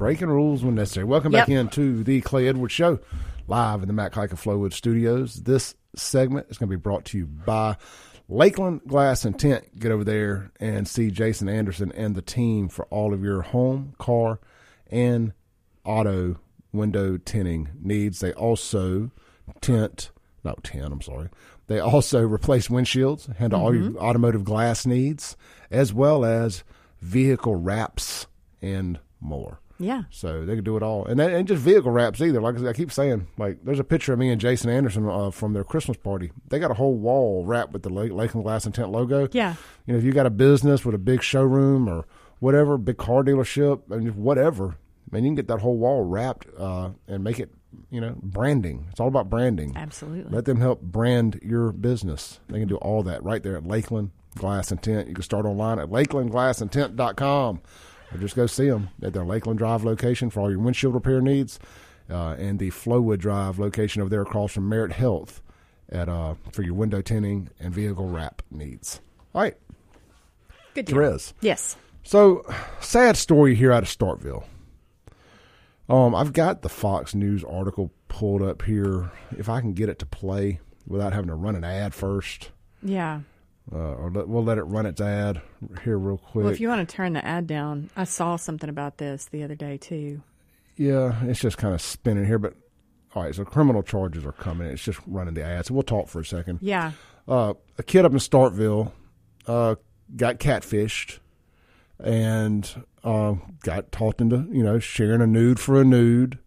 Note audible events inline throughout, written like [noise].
breaking rules when necessary. Welcome Yep. back into the Clay Edwards Show, live in the Mac Haik of Flowwood Studios. This segment is going to be brought to you by Lakeland Glass and Tint. Get over there and see Jason Anderson and the team for all of your home, car, and auto window tinting needs. They also tint, no tint, I'm sorry. They also [laughs] replace windshields, handle all your mm-hmm. automotive glass needs, as well as vehicle wraps and more. Yeah. So they can do it all, and ain't just vehicle wraps either. Like I keep saying, like there's a picture of me and Jason Anderson uh, from their Christmas party. They got a whole wall wrapped with the Lake, Lakeland Glass and Tint logo. Yeah. You know, if you got a business with a big showroom or whatever, big car dealership, I and whatever, man, you can get that whole wall wrapped uh, and make it, you know, branding. It's all about branding. Absolutely. Let them help brand your business. They can do all that right there at Lakeland Glass and Tint. You can start online at lakelandglassandtint.com or just go see them at their Lakeland Drive location for all your windshield repair needs uh, and the Flowwood Drive location over there across from Merit Health at uh, for your window tinting and vehicle wrap needs. All right. Good deal. Therese. Yes. So, sad story here out of Starkville. Um, I've got the Fox News article pulled up here. If I can get it to play without having to run an ad first, Yeah. Uh, or let, we'll let it run its ad here real quick. Well, if you want to turn the ad down, I saw something about this the other day too. yeah, it's just kind of spinning here. But all right, so criminal charges are coming. It's just running the ad. So we'll talk for a second. Yeah. uh, a kid up in Starkville uh, got catfished and uh, got talked into you know sharing a nude for a nude.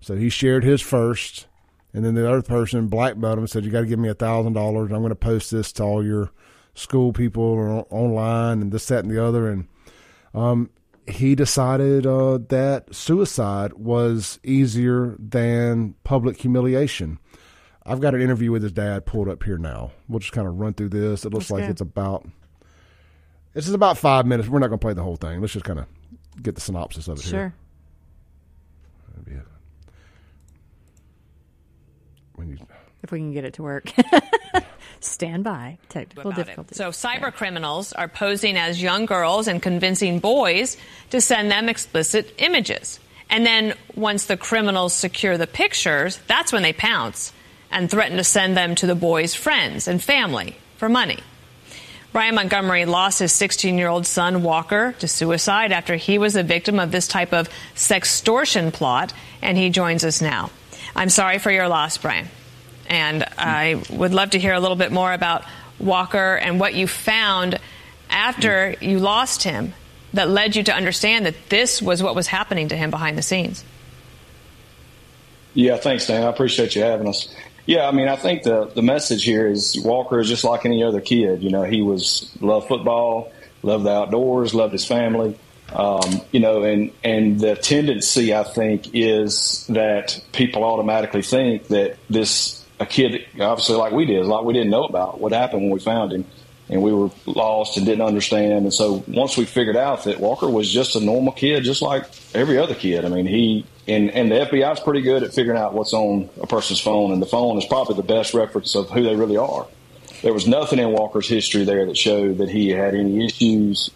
So he shared his first, and then the other person blackmailed him and said, "You got to give me a thousand dollars. I'm going to post this to all your school people or online and this, that, and the other." And um, he decided uh, that suicide was easier than public humiliation. I've got an interview with his dad pulled up here now. We'll just kind of run through this. It looks Let's like go. it's about this is about five minutes. We're not going to play the whole thing. Let's just kind of get the synopsis of it here. Sure. That'd be it. When you, If we can get it to work. [laughs] Stand by. Technical difficulties. So cyber criminals are posing as young girls and convincing boys to send them explicit images. And then once the criminals secure the pictures, that's when they pounce and threaten to send them to the boys' friends and family for money. Brian Montgomery lost his 16 year old son, Walker, to suicide after he was a victim of this type of sextortion plot, and he joins us now. I'm sorry for your loss, Brian. And I would love to hear a little bit more about Walker and what you found after you lost him that led you to understand that this was what was happening to him behind the scenes. Yeah, thanks, Dan. I appreciate you having us. Yeah, I mean, I think the the message here is Walker is just like any other kid. You know, he was loved football, loved the outdoors, loved his family. Um, you know, and and the tendency I think is that people automatically think that this a kid, obviously like we did, like we didn't know about what happened when we found him, and we were lost and didn't understand. And so once we figured out that Walker was just a normal kid, just like every other kid. I mean, he and and the FBI is pretty good at figuring out what's on a person's phone, and the phone is probably the best reference of who they really are. There was nothing in Walker's history there that showed that he had any issues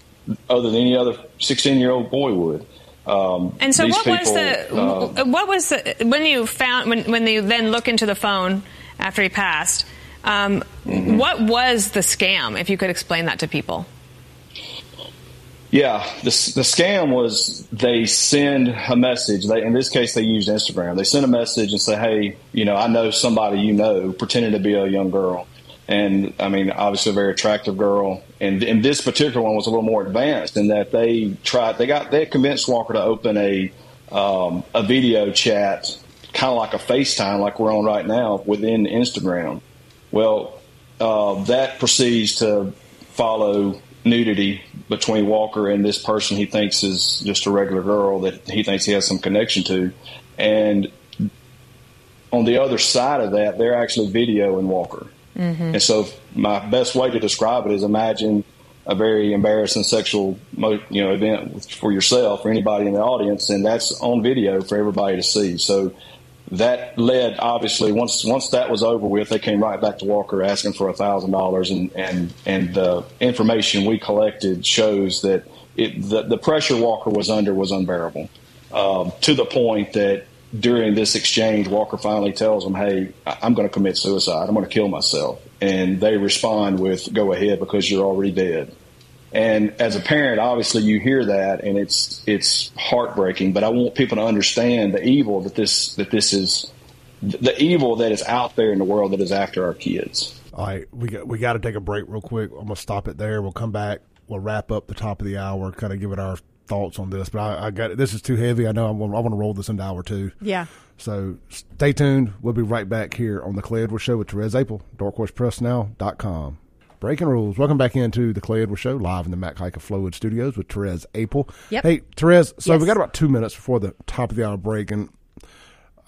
other than any other 16 year old boy would. Um, And so, what was the uh, what was the when you found when when you then look into the phone after he passed? Um, Mm-hmm. What was the scam? If you could explain that to people. Yeah, the, the scam was they send a message. They, in this case, they used Instagram. They send a message and say, "Hey, you know, I know somebody you know, pretending to be a young girl." And I mean, obviously, a very attractive girl. And, and this particular one was a little more advanced in that they tried. They got they convinced Walker to open a um, a video chat, kind of like a FaceTime, like we're on right now, within Instagram. Well, uh, that proceeds to follow nudity between Walker and this person he thinks is just a regular girl that he thinks he has some connection to. And on the other side of that, they're actually videoing Walker. And so, my best way to describe it is imagine a very embarrassing sexual, you know, event for yourself or anybody in the audience, and that's on video for everybody to see. So that led, obviously, once once that was over with, they came right back to Walker asking for a thousand dollars, and and and the information we collected shows that it the, the pressure Walker was under was unbearable. um, to the point that during this exchange, Walker finally tells them, "Hey, I'm going to commit suicide. I'm going to kill myself." And they respond with, "Go ahead, because you're already dead." And as a parent, obviously you hear that and it's it's heartbreaking. But I want people to understand the evil that this that this is, the evil that is out there in the world that is after our kids. All right, we got we got to take a break real quick. I'm gonna stop it there. We'll come back. We'll wrap up the top of the hour, kind of give it our thoughts on this. But I, I got this is too heavy. I know I'm, I want to roll this into hour two. Yeah. So stay tuned. We'll be right back here on the Clay Edwards Show with Therese Apel, darkhorsepressnow.com. Breaking rules. Welcome back into the Clay Edwards Show, live in the Mac of Flowwood Studios with Therese Apel. Yep. Hey, Therese, so Yes. we got about two minutes before the top of the hour break, and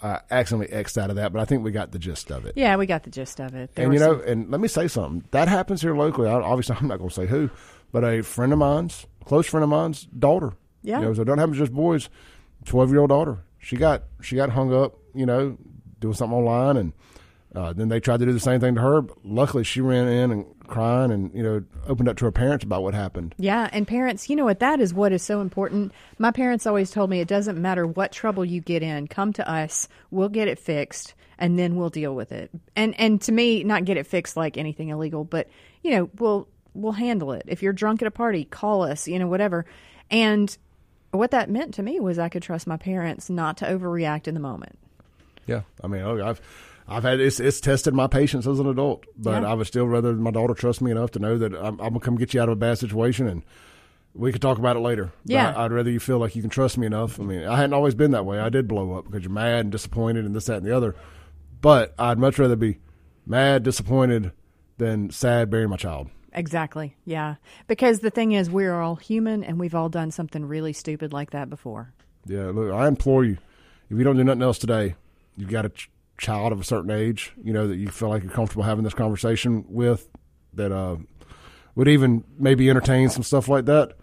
I accidentally X'd out of that, but I think we got the gist of it. Yeah, we got the gist of it. There and you know, some- and let me say something. That happens here locally. I, obviously, [laughs] I'm not going to say who, but a friend of mine's, close friend of mine's daughter. Yeah. You know, so it don't happen to just boys. Twelve year old daughter. She got she got hung up. You know, doing something online, and uh, then they tried to do the same thing to her. But luckily, she ran in and crying, and you know, opened up to her parents about what happened. Yeah, and parents, you know what? That is what is so important. My parents always told me it doesn't matter what trouble you get in, come to us. We'll get it fixed, and then we'll deal with it. And and to me, not get it fixed like anything illegal, but you know, we'll we'll handle it. If you're drunk at a party, call us. You know, whatever. And what that meant to me was I could trust my parents not to overreact in the moment. Yeah, I mean, oh, I've I've had it's it's tested my patience as an adult, but Yeah. I would still rather my daughter trust me enough to know that I'm, I'm gonna come get you out of a bad situation, and we could talk about it later. Yeah. I, would rather you feel like you can trust me enough. I mean, I hadn't always been that way. I did blow up because you're mad and disappointed and this, that, and the other. But I'd much rather be mad, disappointed than sad burying my child. Exactly. Yeah. Because the thing is, we're all human, and we've all done something really stupid like that before. Yeah, look, I implore you, if you don't do nothing else today, you've got a ch- child of a certain age, you know, that you feel like you're comfortable having this conversation with, that uh, would even maybe entertain some stuff like that.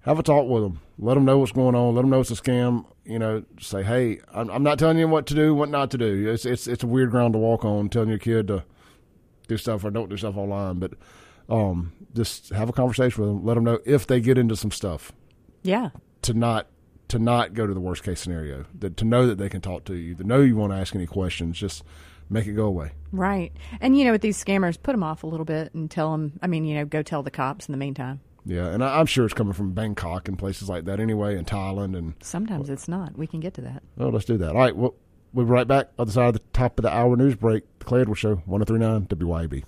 Have a talk with them. Let them know what's going on. Let them know it's a scam. You know, say, hey, I'm, I'm not telling you what to do, what not to do. It's it's it's a weird ground to walk on, telling your kid to do stuff or don't do stuff online. But um, just have a conversation with them. Let them know if they get into some stuff Yeah. to not to not go to the worst case scenario. That to know that they can talk to you, to know you won't ask any questions. Just make it go away. Right. And, you know, with these scammers, put them off a little bit and tell them, I mean, you know, go tell the cops in the meantime. Yeah, and I, I'm sure it's coming from Bangkok and places like that anyway, and Thailand. And Sometimes it's not. We can get to that. well, let's do that. All right, well, we'll be right back. Other side of the top of the hour news break. The Clay Edwards Show, 1039 WYAB.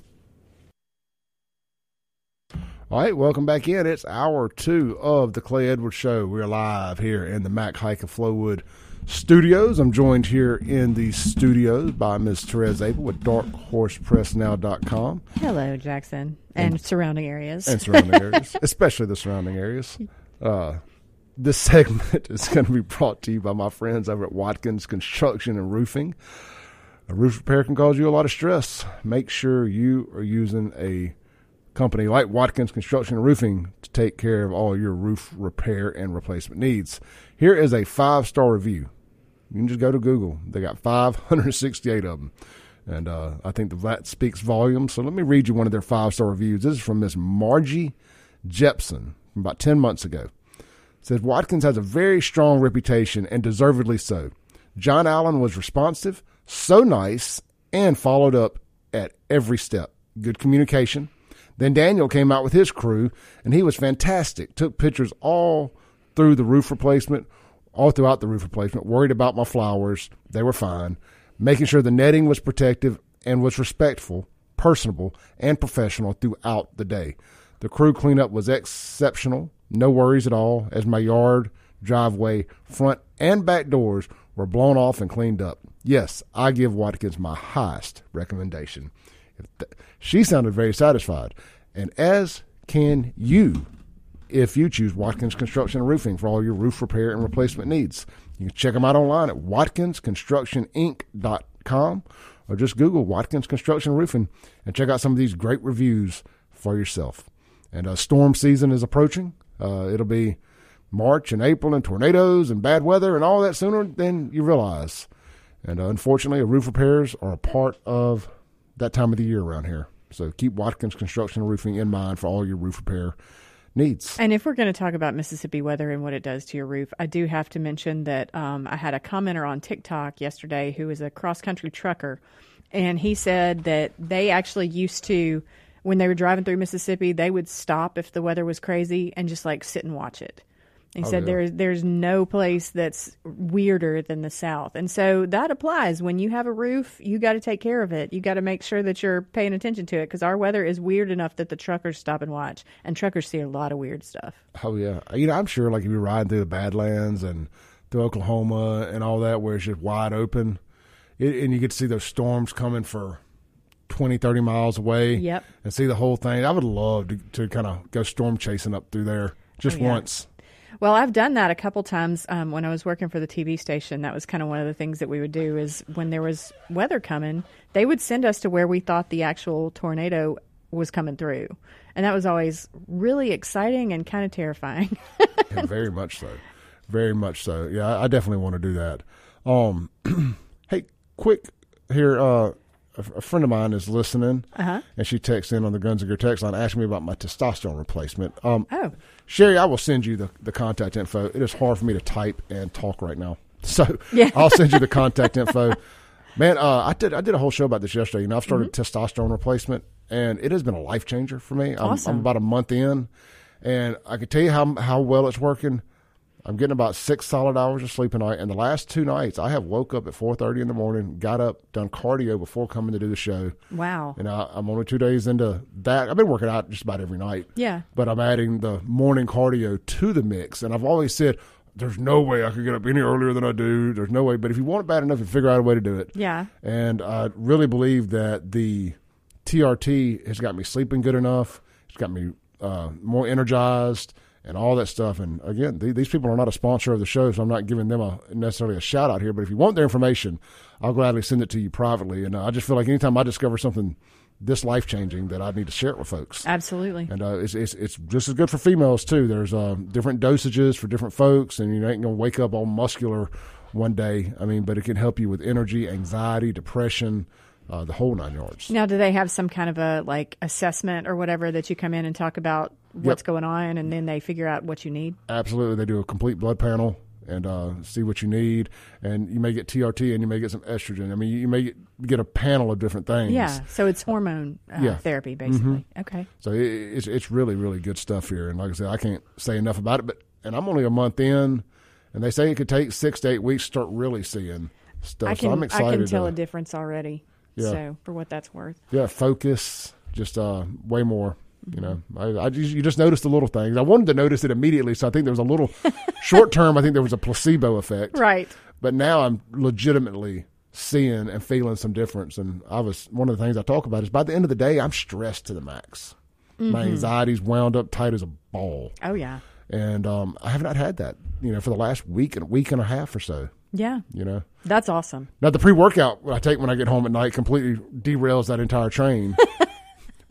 All right, welcome back in. It's hour two of the Clay Edwards Show. We're live here in the Mac Haik of Flowwood studios. I'm joined here in the studios by Ms. Therese Apel with darkhorsepressnow.com Hello, Jackson. And, surrounding areas. and surrounding [laughs] areas, especially the surrounding areas. Uh, this [laughs] segment is going to be brought to you by my friends over at Watkins Construction and Roofing. A roof repair can cause you a lot of stress. Make sure you are using a company like Watkins Construction and Roofing to take care of all your roof repair and replacement needs. Here is a five star review. You can just go to Google. They got 568 of them. And uh, I think that speaks volumes. So let me read you one of their five star reviews. This is from Miss Margie Jepson from about 10 months ago. It says Watkins has a very strong reputation and deservedly so. John Allen was responsive, so nice, and followed up at every step. Good communication. Then Daniel came out with his crew, and he was fantastic. Took pictures all through the roof replacement, all throughout the roof replacement. Worried about my flowers. They were fine. Making sure the netting was protective and was respectful, personable, and professional throughout the day. The crew cleanup was exceptional. No worries at all, as my yard, driveway, front, and back doors were blown off and cleaned up. Yes, I give Watkins my highest recommendation. She sounded very satisfied, and as can you if you choose Watkins Construction and Roofing for all your roof repair and replacement needs. You can check them out online at watkinsconstructioninc.com or just Google Watkins Construction Roofing and check out some of these great reviews for yourself. And uh, storm season is approaching. Uh, it'll be March and April and tornadoes and bad weather and all that sooner than you realize. And uh, unfortunately, roof repairs are a part of that time of the year around here. So keep Watkins Construction Roofing in mind for all your roof repair needs. And if we're going to talk about Mississippi weather and what it does to your roof, I do have to mention that um, I had a commenter on TikTok yesterday who is a cross country trucker, and he said that they actually used to, when they were driving through Mississippi, they would stop if the weather was crazy and just like sit and watch it. He Oh, said yeah. there's there's no place that's weirder than the South, and so that applies when you have a roof. You got to take care of it. You got to make sure that you're paying attention to it because our weather is weird enough that the truckers stop and watch, and truckers see a lot of weird stuff. Oh yeah, you know I'm sure like if you're riding through the Badlands and through Oklahoma and all that where it's just wide open, it, and you get to see those storms coming for 20, 30 miles away. Yep. and see the whole thing. I would love to, to kind of go storm chasing up through there just Oh, yeah. once. Well, I've done that a couple times um, when I was working for the TV station. That was kind of one of the things that we would do is when there was weather coming, they would send us to where we thought the actual tornado was coming through. And that was always really exciting and kind of terrifying. Yeah, very much so. Very much so. Yeah, I, definitely want to do that. Um, [clears throat] hey, quick here. Uh, a, a friend of mine is listening, Uh-huh. and she texts in on the Guns and Gear text line asking me about my testosterone replacement. Um, Oh. Sherry, I will send you the, the contact info. It is hard for me to type and talk right now, [laughs] so Yeah. I'll send you the [laughs] contact info. Man, uh, I did I did a whole show about this yesterday. You know, I've started Mm-hmm. testosterone replacement, and it has been a life changer for me. I'm, Awesome. I'm about a month in, and I can tell you how how well it's working. I'm getting about six solid hours of sleep a night, and the last two nights I have woke up at 4:30 in the morning, got up, done cardio before coming to do the show. wow. And I, I'm only two days into that. I've been working out just about every night. Yeah. But I'm adding the morning cardio to the mix. And I've always said, there's no way I could get up any earlier than I do. There's no way. But if you want it bad enough, you figure out a way to do it. Yeah. And I really believe that the TRT has got me sleeping good enough. It's got me uh, more energized and all that stuff. And again, th- these people are not a sponsor of the show, so I'm not giving them a necessarily a shout out here. But if you want their information, I'll gladly send it to you privately. And uh, I just feel like anytime I discover something this life changing, that I need to share it with folks. Absolutely. And uh, it's, it's it's just as good for females too. There's uh, different dosages for different folks, and you ain't gonna wake up all muscular one day. I mean, but it can help you with energy, anxiety, depression, uh, the whole nine yards. Now, do they have some kind of a like assessment or whatever that you come in and talk about what's Yep. going on, and then they figure out what you need? Absolutely, they do a complete blood panel and uh, see what you need, and you may get TRT and you may get some estrogen. I mean, you may get, a panel of different things. Yeah. So it's hormone uh, Yeah. therapy, basically. Okay. So it, it's it's really really good stuff here, and like I said, I can't say enough about it. But and I'm only a month in, and they say it could take six to eight weeks to start really seeing stuff. I so I'm can I can tell to- a difference already. Yeah. So for what that's worth. yeah, focus, just uh, way more. You know, I, I just, you just notice the little things. I wanted to notice it immediately, so I think there was a little [laughs] short term. I think there was a placebo effect, Right. But now I'm legitimately seeing and feeling some difference. And I was one of the things I talk about is by the end of the day, I'm stressed to the max. My anxiety's wound up tight as a ball, Oh yeah. and um, I have not had that. You know, for the last week and week and a half or so. Yeah. You know, That's awesome. now the pre workout I take when I get home at night completely derails that entire train, [laughs]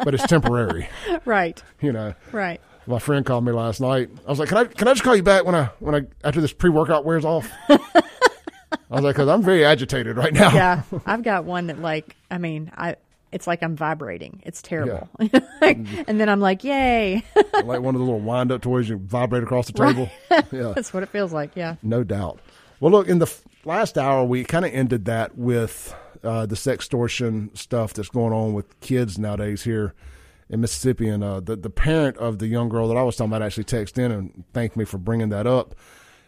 but it's temporary. [laughs] Right. You know, Right. my friend called me last night. I was like, "Can I can I just call you back when I when I after this pre workout wears off?" [laughs] I was like, "Cause I'm very agitated right now." Yeah. [laughs] I've got one that like I mean, I it's like I'm vibrating. It's terrible. Mm-hmm. and then I'm like, "Yay." like one of the little wind up toys you vibrate across the table. yeah, That's what it feels like. Yeah. no doubt. Well, look, in the f- last hour, we kind of ended that with uh, the sextortion stuff that's going on with kids nowadays here in Mississippi. And uh, the, the parent of the young girl that I was talking about actually texted in and thanked me for bringing that up.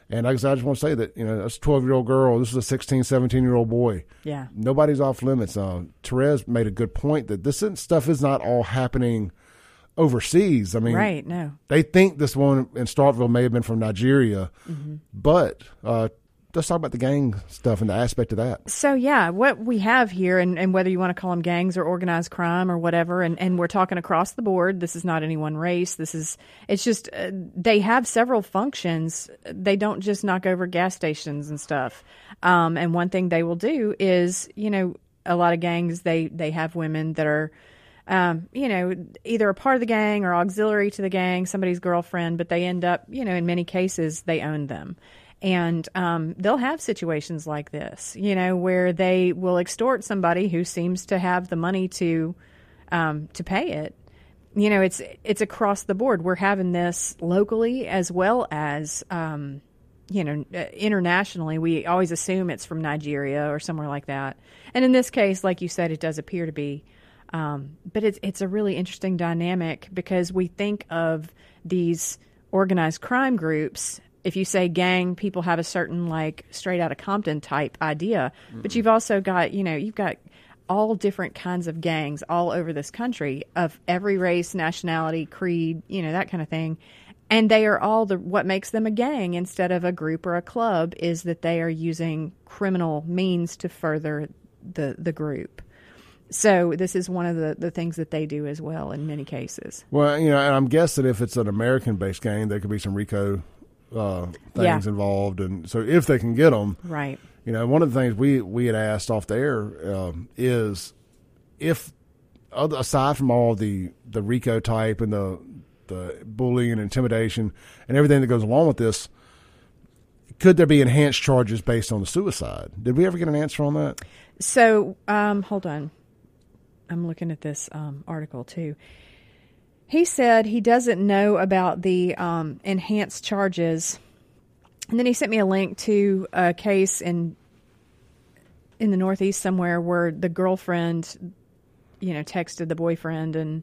And I said, I just want to say that, you know, that's a 12 year old girl. This is a 16, 17 year old boy. Yeah. Nobody's off limits. Uh, Therese made a good point that this stuff is not all happening overseas. I mean, Right. No. they think this one in Starkville may have been from Nigeria, Mm-hmm. but uh, let's talk about the gang stuff and the aspect of that. So yeah, what we have here, and, and whether you want to call them gangs or organized crime or whatever, and, and we're talking across the board. This is not any one race. This is it's just uh, they have several functions. They don't just knock over gas stations and stuff. Um, and one thing they will do is, you know, a lot of gangs they they have women that are. Um, you know, either a part of the gang or auxiliary to the gang, somebody's girlfriend, but they end up, you know, in many cases, they own them and um, they'll have situations like this, you know, where they will extort somebody who seems to have the money to um, to pay it, you know, it's it's across the board. We're having this locally as well as um, you know internationally. We always assume it's from Nigeria or somewhere like that, and in this case, like you said, it does appear to be. Um, but it's it's a really interesting dynamic because we think of these organized crime groups. If you say gang, people have a certain like straight out of Compton type idea, but you've also got you know you've got all different kinds of gangs all over this country of every race, nationality, creed, you know that kind of thing. And they are all the what makes them a gang instead of a group or a club is that they are using criminal means to further the the group. So this is one of the, the things that they do as well in many cases. Well, you know, and I'm guessing if it's an American-based gang, there could be some RICO uh, things Yeah. involved, and so if they can get them, Right. you know, one of the things we we had asked off the air um, is if other, aside from all the the RICO type and the the bullying and intimidation and everything that goes along with this, could there be enhanced charges based on the suicide? Did we ever get an answer on that? So, um, hold on. I'm looking at this um, article too. He said he doesn't know about the um, enhanced charges, and then he sent me a link to a case in in the Northeast somewhere where the girlfriend, you know, texted the boyfriend and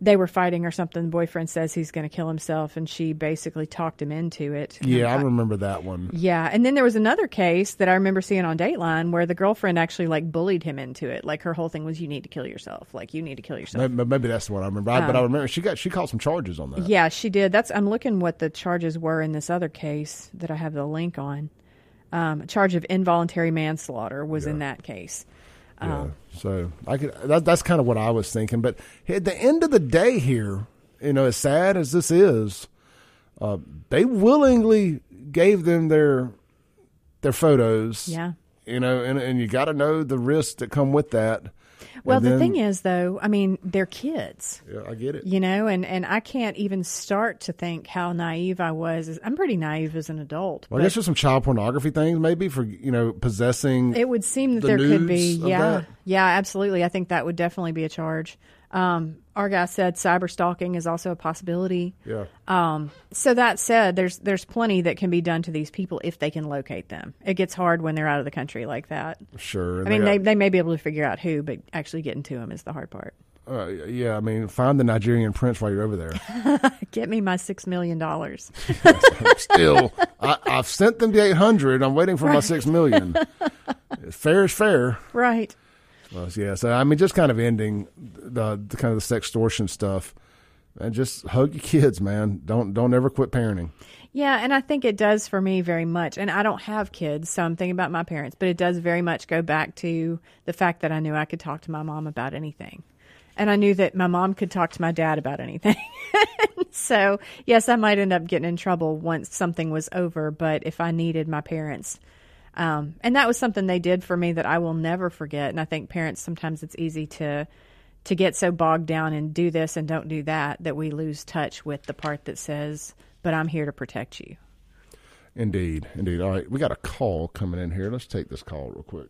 they were fighting or something. The boyfriend says he's going to kill himself, and she basically talked him into it. Yeah, I I'm- remember that one. yeah, and then there was another case that I remember seeing on Dateline where the girlfriend actually like bullied him into it. Like her whole thing was, "You need to kill yourself. Like you need to kill yourself." Maybe, maybe that's the one I remember. I, but I remember she got she caught some charges on that. Yeah, she did. That's I'm looking what the charges were in this other case that I have the link on. Um, a charge of involuntary manslaughter was in that case. Yeah. So I could. That, that's kind of what I was thinking. But at the end of the day, here, you know, as sad as this is, uh, they willingly gave them their their photos. Yeah. You know, and and you got to know the risks that come with that. Well, And the then- thing is, though, I mean, they're kids. yeah, I get it. you know and and i can't even start to think how naive i was i'm pretty naive as an adult Well, I guess there's some child pornography things, maybe for you know possessing. it would seem that the there could be yeah yeah absolutely i think that would definitely be a charge um our guy said cyber stalking is also a possibility yeah. so that said there's there's plenty that can be done to these people if they can locate them it gets hard when they're out of the country like that Sure. i mean they, they may be able to figure out who but actually getting to them is the hard part uh, yeah. I mean, find the Nigerian prince while you're over there. [laughs] get me my six million dollars [laughs] Still, I, I've sent them the eight hundred. I'm waiting for my six million. [laughs] fair is fair. right Well, yeah. So I mean, just kind of ending the, the kind of the sextortion stuff, and just hug your kids, man. Don't don't ever quit parenting. Yeah, and I think it does for me very much. And I don't have kids, so I'm thinking about my parents, but it does very much go back to the fact that I knew I could talk to my mom about anything. And I knew that my mom could talk to my dad about anything. [laughs] so, yes, I might end up getting in trouble once something was over, but if I needed my parents, um, and that was something they did for me that I will never forget. And I think parents sometimes it's easy to to get so bogged down and do this and don't do that that we lose touch with the part that says, "But I'm here to protect you." Indeed, indeed. All right, we got a call coming in here. Let's take this call real quick.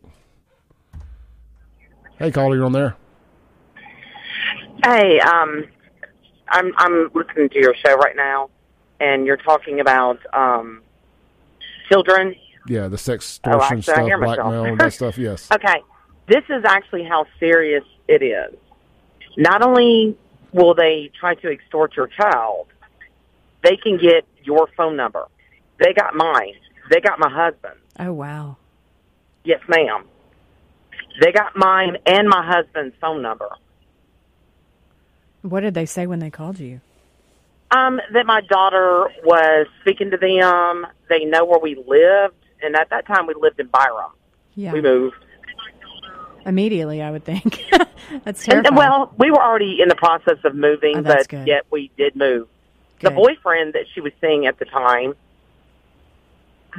Hey, caller, you're on there. Hey, um, I'm I'm listening to your show right now, and you're talking about um, children. Yeah, the sex Oh, extortion actually, I stuff, hear myself. blackmail, [laughs] that stuff. Yes. Okay, this is actually how serious it is. Not only will they try to extort your child, they can get your phone number. They got mine. They got my husband. Oh wow. Yes, ma'am. They got mine and my husband's phone number. What did they say when they called you? Um, that my daughter was speaking to them. They know where we lived, and at that time we lived in Byram. Yeah. We moved. Immediately, I would think. [laughs] that's And, well, we were already in the process of moving, Oh, but good. yet we did move. The boyfriend that she was seeing at the time,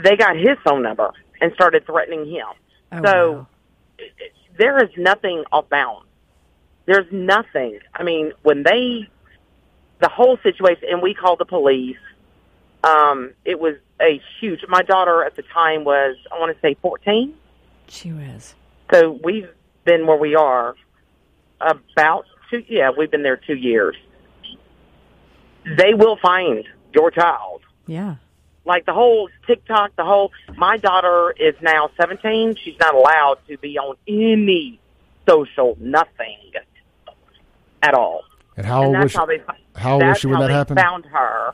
they got his phone number and started threatening him. Oh, so wow. there is nothing off bounds. There's nothing. I mean, when they, the whole situation, and we called the police. Um, it was a huge. My daughter at the time was, I want to say, 14. she was. So we've been where we are about two. Yeah, we've been there two years. they will find your child. Yeah. Like the whole TikTok, the whole. My daughter is now 17. She's not allowed to be on any social nothing at all. And how and old that's was she? how they. how old was she when that they happened? Found her.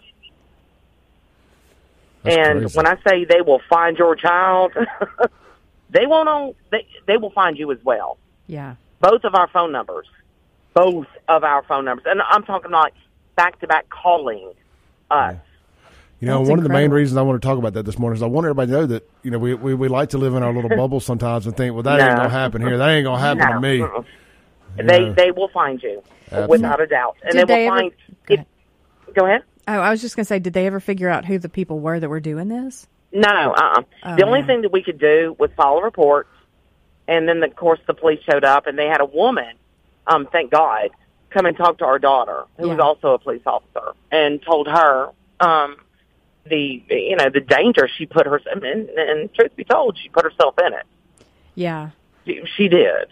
That's and crazy. when I say they will find your child, [laughs] they won't. Own, they they will find you as well. Yeah. Both of our phone numbers, both of our phone numbers, and I'm talking like back to back calling us. You know, That's one of the main reasons I want to talk about that this morning is I want everybody to know that you know we we, we like to live in our little [laughs] bubble sometimes and think, well, that ain't gonna happen here. That ain't gonna happen No, to me. They Yeah. they will find you Absolutely. without a doubt, and Did they they will ever- find. Go If, go ahead. Oh, I was just gonna say, did they ever figure out who the people were that were doing this? No, uh-uh. Oh, the only yeah. thing that we could do was file a report, and then of course the police showed up, and they had a woman, um, thank God, come and talk to our daughter, who was also a police officer, and told her um, the you know the danger she put herself in, and truth be told, she put herself in it. Yeah. She, she did.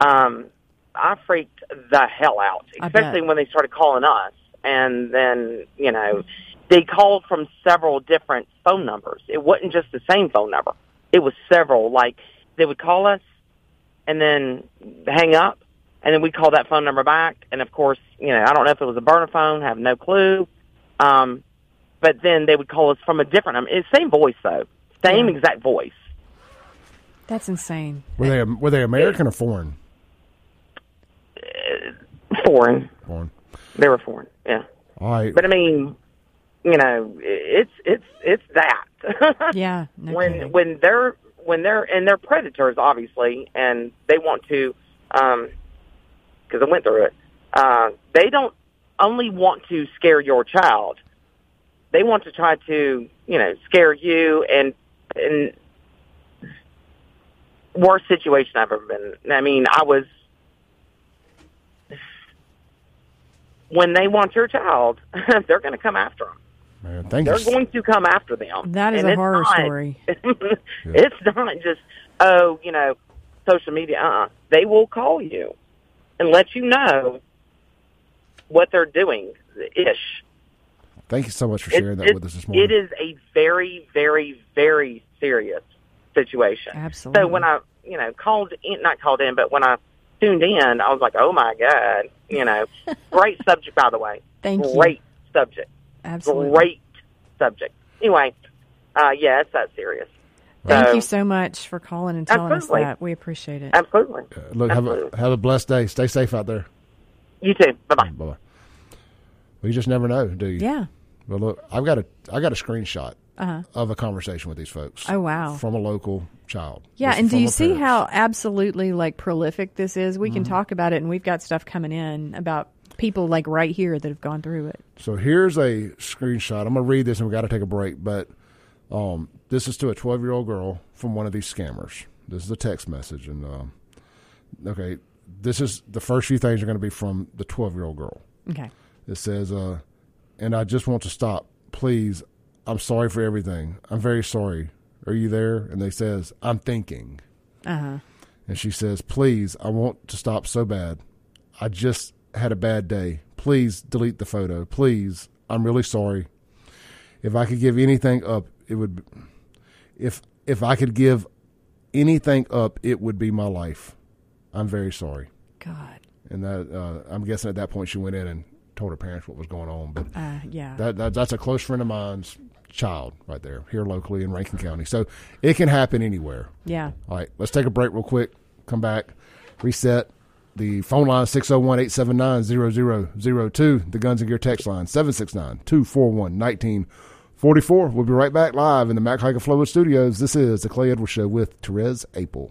Um, I freaked the hell out, especially when they started calling us, and then you know they called from several different phone numbers. It wasn't just the same phone number; it was several. Like they would call us, and then hang up, and then we call that phone number back. And of course, you know, I don't know if it was a burner phone, have no clue. Um, but then they would call us from a different number. It's same voice though, same Yeah. exact voice. That's insane. Were they were they American or foreign? Foreign. Foreign. They were foreign. Yeah. All right. But I mean, you know, it's it's it's that. [laughs] Yeah. No when kidding. when they're when they're and they're predators, obviously, and they want to, um, because I went through it. Uh, they don't only want to scare your child. They want to try to, you know, scare you and and worst situation I've ever been. I mean, I was when they want your child, [laughs] they're going to come after them. Man, thank They're you. going to come after them. That is And a horror not- story. [laughs] it's not just oh, you know, social media. Uh, uh they will call you and let you know what they're doing. Ish. Thank you so much for It- sharing that it- with us this morning. It is a very, very, very serious situation. Absolutely. So when I, you know, called in, not called in, but when I tuned in, I was like, oh my god, you know, [laughs] great subject by the way. Thank you. great subject. Absolutely. Great subject. Anyway, uh, yeah, it's that serious. Thank So- you so much for calling and telling Absolutely. us that. We appreciate it. Absolutely. Look, have a have a blessed day. Stay safe out there. You too. Bye bye. Bye bye. Well, you just never know, do you? Yeah. Well, look, I've got a I got a screenshot Uh-huh. of a conversation with these folks. Oh, wow. From a local child. Yeah, and do you see how absolutely like prolific this is? We Mm-hmm. can talk about it, and we've got stuff coming in about people like right here that have gone through it. So here's a screenshot. I'm going to read this, and we got to take a break. But um, this is to a 12 year old girl from one of these scammers. This is a text message, and um, okay, this is the first few things are going to be from the 12 year old girl. Okay. It says, uh, and I just want to stop. Please, I'm sorry for everything. I'm very sorry. Are you there? And they says, I'm thinking. Uh huh. And she says, please, I want to stop so bad. I just had a bad day. Please delete the photo. Please, I'm really sorry. If I could give anything up, it would. If if I could give anything up, it would be my life. I'm very sorry. God. And that uh, I'm guessing at that point she went in and told her parents what was going on. But Uh, yeah. that, that that's a close friend of mine's child right there here locally in Rankin County. So it can happen anywhere. yeah. All right, let's take a break real quick. Come back, reset. The phone line 601 879 0002. The Guns and Gear text line 769 241 1944. We'll be right back live in the Mac Haik Flowwood studios. This is The Clay Edwards Show with Therese Apel.